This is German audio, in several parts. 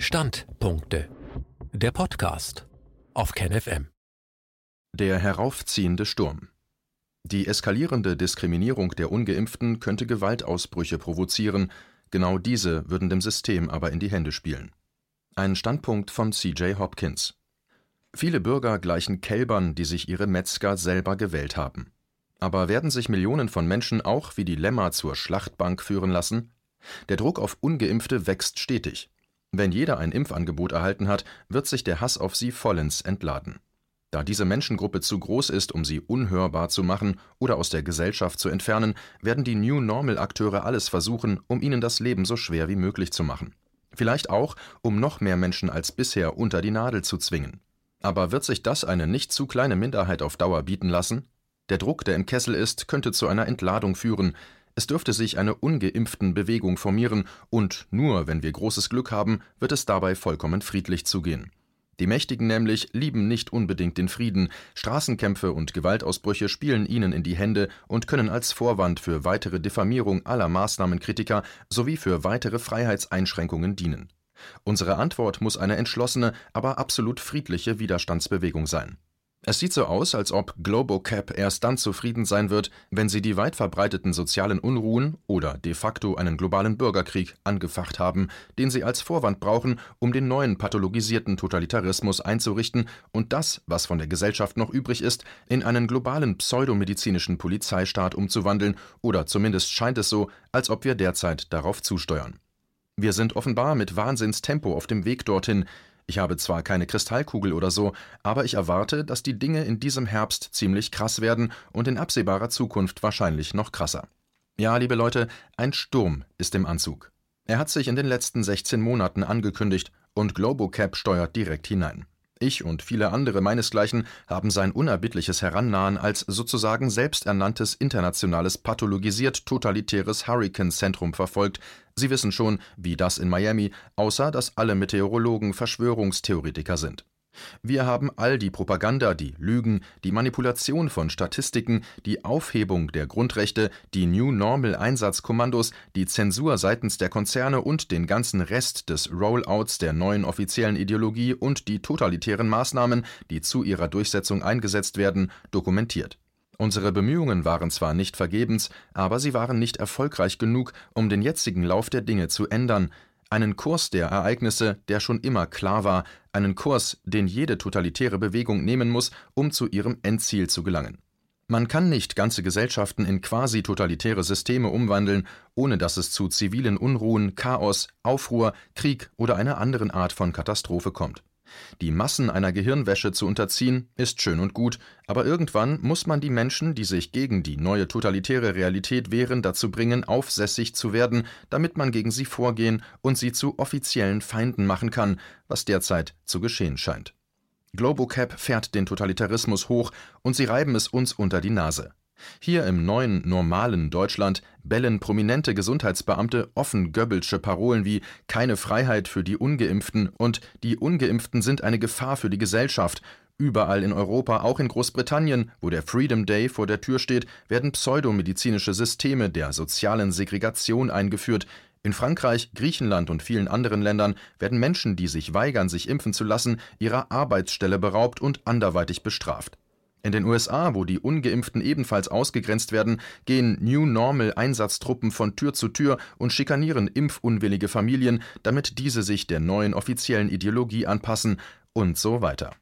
Standpunkte. Der Podcast auf KenFM. Der heraufziehende Sturm. Die eskalierende Diskriminierung der ungeimpften könnte Gewaltausbrüche provozieren, genau diese würden dem System aber in die Hände spielen. Ein Standpunkt von CJ Hopkins. Viele Bürger gleichen Kälbern, die sich ihre Metzger selber gewählt haben. Aber werden sich Millionen von Menschen auch wie die Lämmer zur Schlachtbank führen lassen? Der Druck auf ungeimpfte wächst stetig. Wenn jeder ein Impfangebot erhalten hat, wird sich der Hass auf sie vollends entladen. Da diese Menschengruppe zu groß ist, um sie unhörbar zu machen oder aus der Gesellschaft zu entfernen, werden die New Normal-Akteure alles versuchen, um ihnen das Leben so schwer wie möglich zu machen. Vielleicht auch, um noch mehr Menschen als bisher unter die Nadel zu zwingen. Aber wird sich das eine nicht zu kleine Minderheit auf Dauer bieten lassen? Der Druck, der im Kessel ist, könnte zu einer Entladung führen. Es dürfte sich eine ungeimpften Bewegung formieren, und nur wenn wir großes Glück haben, wird es dabei vollkommen friedlich zugehen. Die Mächtigen nämlich lieben nicht unbedingt den Frieden, Straßenkämpfe und Gewaltausbrüche spielen ihnen in die Hände und können als Vorwand für weitere Diffamierung aller Maßnahmenkritiker sowie für weitere Freiheitseinschränkungen dienen. Unsere Antwort muss eine entschlossene, aber absolut friedliche Widerstandsbewegung sein. Es sieht so aus, als ob Globocap erst dann zufrieden sein wird, wenn sie die weit verbreiteten sozialen Unruhen oder de facto einen globalen Bürgerkrieg angefacht haben, den sie als Vorwand brauchen, um den neuen pathologisierten Totalitarismus einzurichten und das, was von der Gesellschaft noch übrig ist, in einen globalen pseudomedizinischen Polizeistaat umzuwandeln, oder zumindest scheint es so, als ob wir derzeit darauf zusteuern. Wir sind offenbar mit Wahnsinnstempo auf dem Weg dorthin, ich habe zwar keine Kristallkugel oder so, aber ich erwarte, dass die Dinge in diesem Herbst ziemlich krass werden und in absehbarer Zukunft wahrscheinlich noch krasser. Ja, liebe Leute, ein Sturm ist im Anzug. Er hat sich in den letzten 16 Monaten angekündigt und Globocap steuert direkt hinein. Ich und viele andere meinesgleichen haben sein unerbittliches Herannahen als sozusagen selbsternanntes internationales pathologisiert totalitäres Hurricane-Zentrum verfolgt. Sie wissen schon, wie das in Miami, außer dass alle Meteorologen Verschwörungstheoretiker sind. Wir haben all die Propaganda, die Lügen, die Manipulation von Statistiken, die Aufhebung der Grundrechte, die New Normal Einsatzkommandos, die Zensur seitens der Konzerne und den ganzen Rest des Rollouts der neuen offiziellen Ideologie und die totalitären Maßnahmen, die zu ihrer Durchsetzung eingesetzt werden, dokumentiert. Unsere Bemühungen waren zwar nicht vergebens, aber sie waren nicht erfolgreich genug, um den jetzigen Lauf der Dinge zu ändern, einen Kurs der Ereignisse, der schon immer klar war, einen Kurs, den jede totalitäre Bewegung nehmen muss, um zu ihrem Endziel zu gelangen. Man kann nicht ganze Gesellschaften in quasi totalitäre Systeme umwandeln, ohne dass es zu zivilen Unruhen, Chaos, Aufruhr, Krieg oder einer anderen Art von Katastrophe kommt. Die Massen einer Gehirnwäsche zu unterziehen, ist schön und gut, aber irgendwann muss man die Menschen, die sich gegen die neue totalitäre Realität wehren, dazu bringen, aufsässig zu werden, damit man gegen sie vorgehen und sie zu offiziellen Feinden machen kann, was derzeit zu geschehen scheint. Globocap fährt den Totalitarismus hoch und sie reiben es uns unter die Nase. Hier im neuen, normalen Deutschland bellen prominente Gesundheitsbeamte offen Goebbelsche Parolen wie keine Freiheit für die Ungeimpften und die Ungeimpften sind eine Gefahr für die Gesellschaft. Überall in Europa, auch in Großbritannien, wo der Freedom Day vor der Tür steht, werden pseudomedizinische Systeme der sozialen Segregation eingeführt. In Frankreich, Griechenland und vielen anderen Ländern werden Menschen, die sich weigern, sich impfen zu lassen, ihrer Arbeitsstelle beraubt und anderweitig bestraft. In den USA, wo die ungeimpften ebenfalls ausgegrenzt werden, gehen New Normal Einsatztruppen von Tür zu Tür und schikanieren impfunwillige Familien, damit diese sich der neuen offiziellen Ideologie anpassen und so weiter.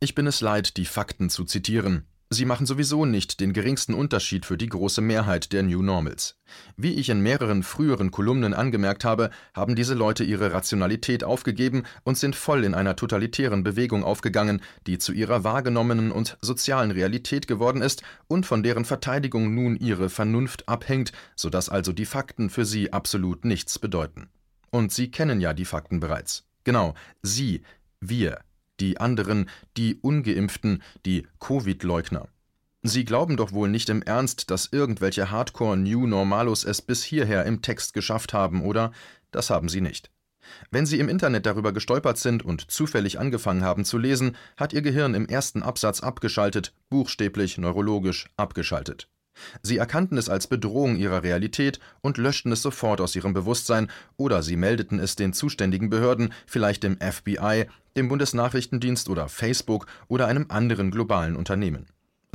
Ich bin es leid, die Fakten zu zitieren. Sie machen sowieso nicht den geringsten Unterschied für die große Mehrheit der New Normals. Wie ich in mehreren früheren Kolumnen angemerkt habe, haben diese Leute ihre Rationalität aufgegeben und sind voll in einer totalitären Bewegung aufgegangen, die zu ihrer wahrgenommenen und sozialen Realität geworden ist und von deren Verteidigung nun ihre Vernunft abhängt, so dass also die Fakten für sie absolut nichts bedeuten. Und sie kennen ja die Fakten bereits. Genau, sie, wir, die anderen, die ungeimpften, die Covid-Leugner. Sie glauben doch wohl nicht im Ernst, dass irgendwelche Hardcore-New Normalos es bis hierher im Text geschafft haben, oder? Das haben sie nicht. Wenn Sie im Internet darüber gestolpert sind und zufällig angefangen haben zu lesen, hat Ihr Gehirn im ersten Absatz abgeschaltet, buchstäblich neurologisch abgeschaltet. Sie erkannten es als Bedrohung ihrer Realität und löschten es sofort aus ihrem Bewusstsein, oder sie meldeten es den zuständigen Behörden, vielleicht dem FBI, dem Bundesnachrichtendienst oder Facebook oder einem anderen globalen Unternehmen.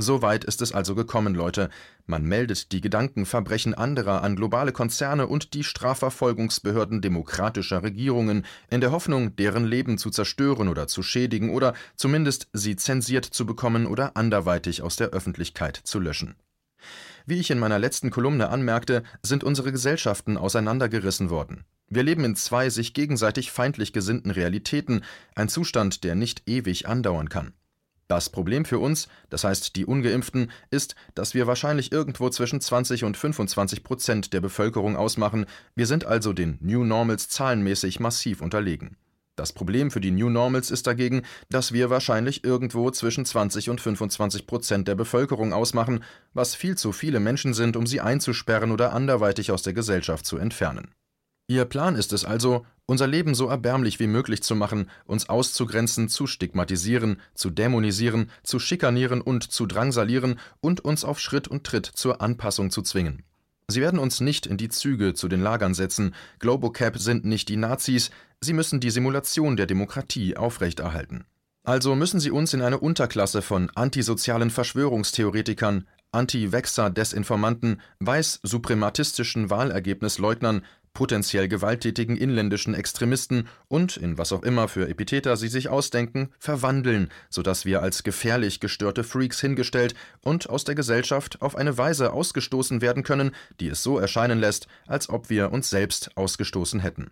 So weit ist es also gekommen, Leute. Man meldet die Gedankenverbrechen anderer an globale Konzerne und die Strafverfolgungsbehörden demokratischer Regierungen, in der Hoffnung, deren Leben zu zerstören oder zu schädigen oder zumindest sie zensiert zu bekommen oder anderweitig aus der Öffentlichkeit zu löschen. Wie ich in meiner letzten Kolumne anmerkte, sind unsere Gesellschaften auseinandergerissen worden. Wir leben in zwei sich gegenseitig feindlich gesinnten Realitäten, ein Zustand, der nicht ewig andauern kann. Das Problem für uns, das heißt die ungeimpften, ist, dass wir wahrscheinlich irgendwo zwischen 20 und 25 Prozent der Bevölkerung ausmachen, wir sind also den New Normals zahlenmäßig massiv unterlegen. Das Problem für die New Normals ist dagegen, dass wir wahrscheinlich irgendwo zwischen 20 und 25 Prozent der Bevölkerung ausmachen, was viel zu viele Menschen sind, um sie einzusperren oder anderweitig aus der Gesellschaft zu entfernen. Ihr Plan ist es also, unser Leben so erbärmlich wie möglich zu machen, uns auszugrenzen, zu stigmatisieren, zu dämonisieren, zu schikanieren und zu drangsalieren und uns auf Schritt und Tritt zur Anpassung zu zwingen. Sie werden uns nicht in die Züge zu den Lagern setzen, Globocap sind nicht die Nazis, sie müssen die Simulation der Demokratie aufrechterhalten. Also müssen sie uns in eine Unterklasse von antisozialen Verschwörungstheoretikern, Anti-Vexer-Desinformanten, weiß-suprematistischen Wahlergebnisleugnern, potenziell gewalttätigen inländischen Extremisten und, in was auch immer für Epitheter sie sich ausdenken, verwandeln, sodass wir als gefährlich gestörte Freaks hingestellt und aus der Gesellschaft auf eine Weise ausgestoßen werden können, die es so erscheinen lässt, als ob wir uns selbst ausgestoßen hätten.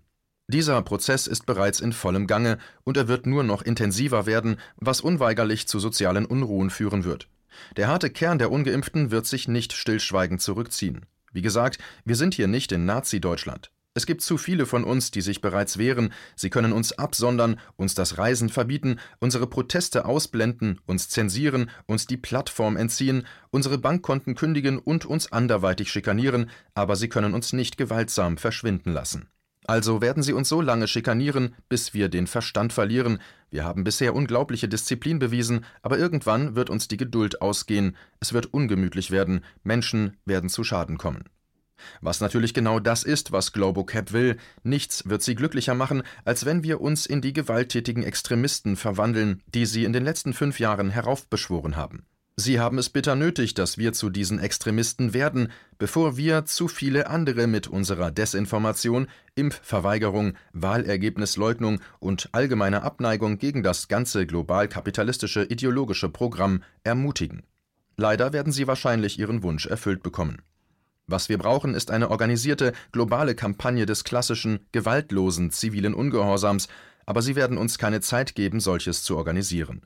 Dieser Prozess ist bereits in vollem Gange und er wird nur noch intensiver werden, was unweigerlich zu sozialen Unruhen führen wird. Der harte Kern der ungeimpften wird sich nicht stillschweigend zurückziehen. Wie gesagt, wir sind hier nicht in Nazi-Deutschland. Es gibt zu viele von uns, die sich bereits wehren, sie können uns absondern, uns das Reisen verbieten, unsere Proteste ausblenden, uns zensieren, uns die Plattform entziehen, unsere Bankkonten kündigen und uns anderweitig schikanieren, aber sie können uns nicht gewaltsam verschwinden lassen. Also werden sie uns so lange schikanieren, bis wir den Verstand verlieren. Wir haben bisher unglaubliche Disziplin bewiesen, aber irgendwann wird uns die Geduld ausgehen, es wird ungemütlich werden, Menschen werden zu Schaden kommen. Was natürlich genau das ist, was Globocap will, nichts wird sie glücklicher machen, als wenn wir uns in die gewalttätigen Extremisten verwandeln, die sie in den letzten fünf Jahren heraufbeschworen haben. Sie haben es bitter nötig, dass wir zu diesen Extremisten werden, bevor wir zu viele andere mit unserer Desinformation, Impfverweigerung, Wahlergebnisleugnung und allgemeiner Abneigung gegen das ganze global-kapitalistische ideologische Programm ermutigen. Leider werden sie wahrscheinlich ihren Wunsch erfüllt bekommen. Was wir brauchen, ist eine organisierte, globale Kampagne des klassischen, gewaltlosen zivilen Ungehorsams, aber sie werden uns keine Zeit geben, solches zu organisieren.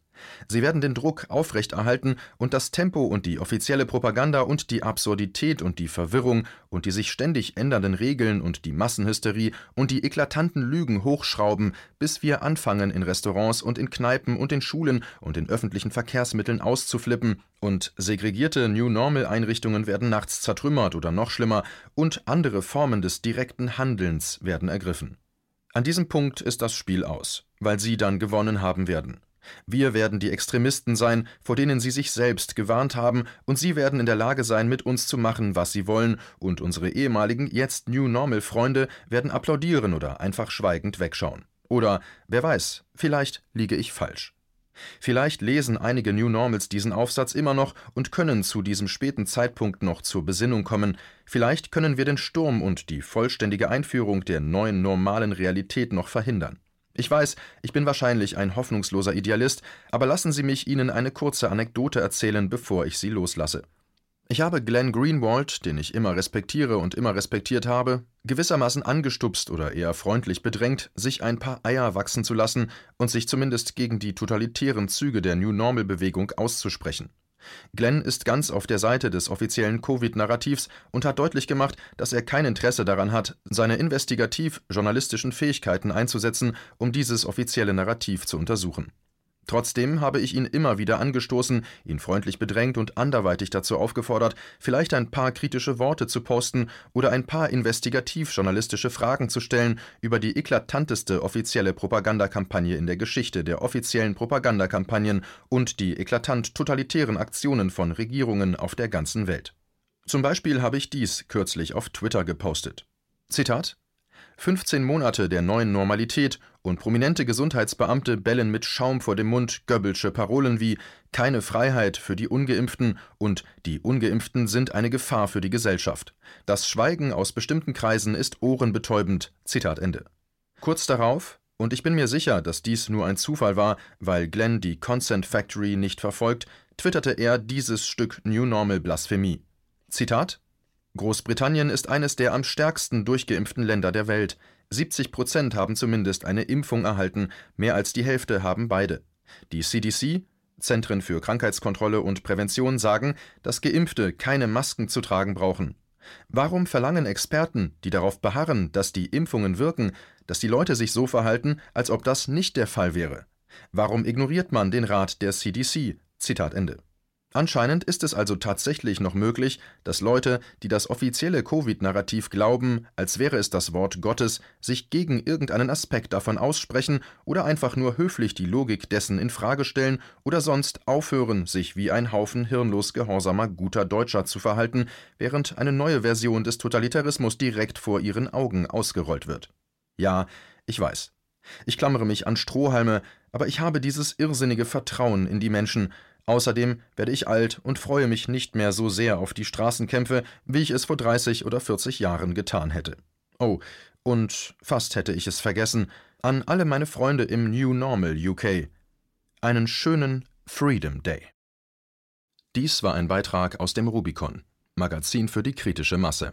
Sie werden den Druck aufrechterhalten und das Tempo und die offizielle Propaganda und die Absurdität und die Verwirrung und die sich ständig ändernden Regeln und die Massenhysterie und die eklatanten Lügen hochschrauben, bis wir anfangen, in Restaurants und in Kneipen und in Schulen und in öffentlichen Verkehrsmitteln auszuflippen und segregierte New Normal Einrichtungen werden nachts zertrümmert oder noch schlimmer und andere Formen des direkten Handelns werden ergriffen. An diesem Punkt ist das Spiel aus, weil sie dann gewonnen haben werden. Wir werden die Extremisten sein, vor denen sie sich selbst gewarnt haben, und sie werden in der Lage sein, mit uns zu machen, was sie wollen, und unsere ehemaligen, jetzt New Normal Freunde werden applaudieren oder einfach schweigend wegschauen. Oder, wer weiß, vielleicht liege ich falsch. Vielleicht lesen einige New Normals diesen Aufsatz immer noch und können zu diesem späten Zeitpunkt noch zur Besinnung kommen. Vielleicht können wir den Sturm und die vollständige Einführung der neuen normalen Realität noch verhindern. Ich weiß, ich bin wahrscheinlich ein hoffnungsloser Idealist, aber lassen Sie mich Ihnen eine kurze Anekdote erzählen, bevor ich Sie loslasse. Ich habe Glenn Greenwald, den ich immer respektiere und immer respektiert habe, gewissermaßen angestupst oder eher freundlich bedrängt, sich ein paar Eier wachsen zu lassen und sich zumindest gegen die totalitären Züge der New Normal Bewegung auszusprechen. Glenn ist ganz auf der Seite des offiziellen Covid-Narrativs und hat deutlich gemacht, dass er kein Interesse daran hat, seine investigativ-journalistischen Fähigkeiten einzusetzen, um dieses offizielle Narrativ zu untersuchen. Trotzdem habe ich ihn immer wieder angestoßen, ihn freundlich bedrängt und anderweitig dazu aufgefordert, vielleicht ein paar kritische Worte zu posten oder ein paar investigativ-journalistische Fragen zu stellen über die eklatanteste offizielle Propagandakampagne in der Geschichte der offiziellen Propagandakampagnen und die eklatant totalitären Aktionen von Regierungen auf der ganzen Welt. Zum Beispiel habe ich dies kürzlich auf Twitter gepostet. Zitat 15 Monate der neuen Normalität und prominente Gesundheitsbeamte bellen mit Schaum vor dem Mund Goebbelsche Parolen wie keine Freiheit für die ungeimpften und die ungeimpften sind eine Gefahr für die Gesellschaft. Das Schweigen aus bestimmten Kreisen ist ohrenbetäubend. Zitat Ende. Kurz darauf und ich bin mir sicher, dass dies nur ein Zufall war, weil Glenn die Consent Factory nicht verfolgt, twitterte er dieses Stück New Normal Blasphemie. Zitat Großbritannien ist eines der am stärksten durchgeimpften Länder der Welt. 70 Prozent haben zumindest eine Impfung erhalten, mehr als die Hälfte haben beide. Die CDC, Zentren für Krankheitskontrolle und Prävention, sagen, dass Geimpfte keine Masken zu tragen brauchen. Warum verlangen Experten, die darauf beharren, dass die Impfungen wirken, dass die Leute sich so verhalten, als ob das nicht der Fall wäre? Warum ignoriert man den Rat der CDC? Zitat Ende. Anscheinend ist es also tatsächlich noch möglich, dass Leute, die das offizielle Covid-Narrativ glauben, als wäre es das Wort Gottes, sich gegen irgendeinen Aspekt davon aussprechen oder einfach nur höflich die Logik dessen in Frage stellen oder sonst aufhören, sich wie ein Haufen hirnlos gehorsamer guter Deutscher zu verhalten, während eine neue Version des Totalitarismus direkt vor ihren Augen ausgerollt wird. Ja, ich weiß. Ich klammere mich an Strohhalme, aber ich habe dieses irrsinnige Vertrauen in die Menschen, Außerdem werde ich alt und freue mich nicht mehr so sehr auf die Straßenkämpfe, wie ich es vor 30 oder 40 Jahren getan hätte. Oh, und fast hätte ich es vergessen, an alle meine Freunde im New Normal UK. Einen schönen Freedom Day. Dies war ein Beitrag aus dem Rubicon, Magazin für die kritische Masse.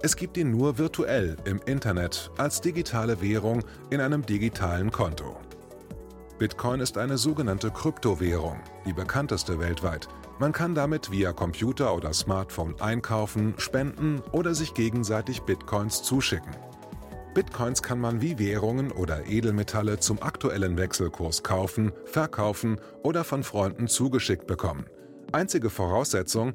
Es gibt ihn nur virtuell im Internet als digitale Währung in einem digitalen Konto. Bitcoin ist eine sogenannte Kryptowährung, die bekannteste weltweit. Man kann damit via Computer oder Smartphone einkaufen, spenden oder sich gegenseitig Bitcoins zuschicken. Bitcoins kann man wie Währungen oder Edelmetalle zum aktuellen Wechselkurs kaufen, verkaufen oder von Freunden zugeschickt bekommen. Einzige Voraussetzung,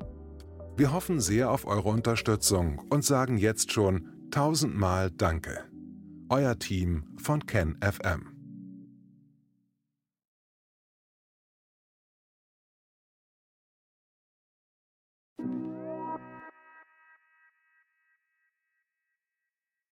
Wir hoffen sehr auf eure Unterstützung und sagen jetzt schon tausendmal Danke. Euer Team von KenFM.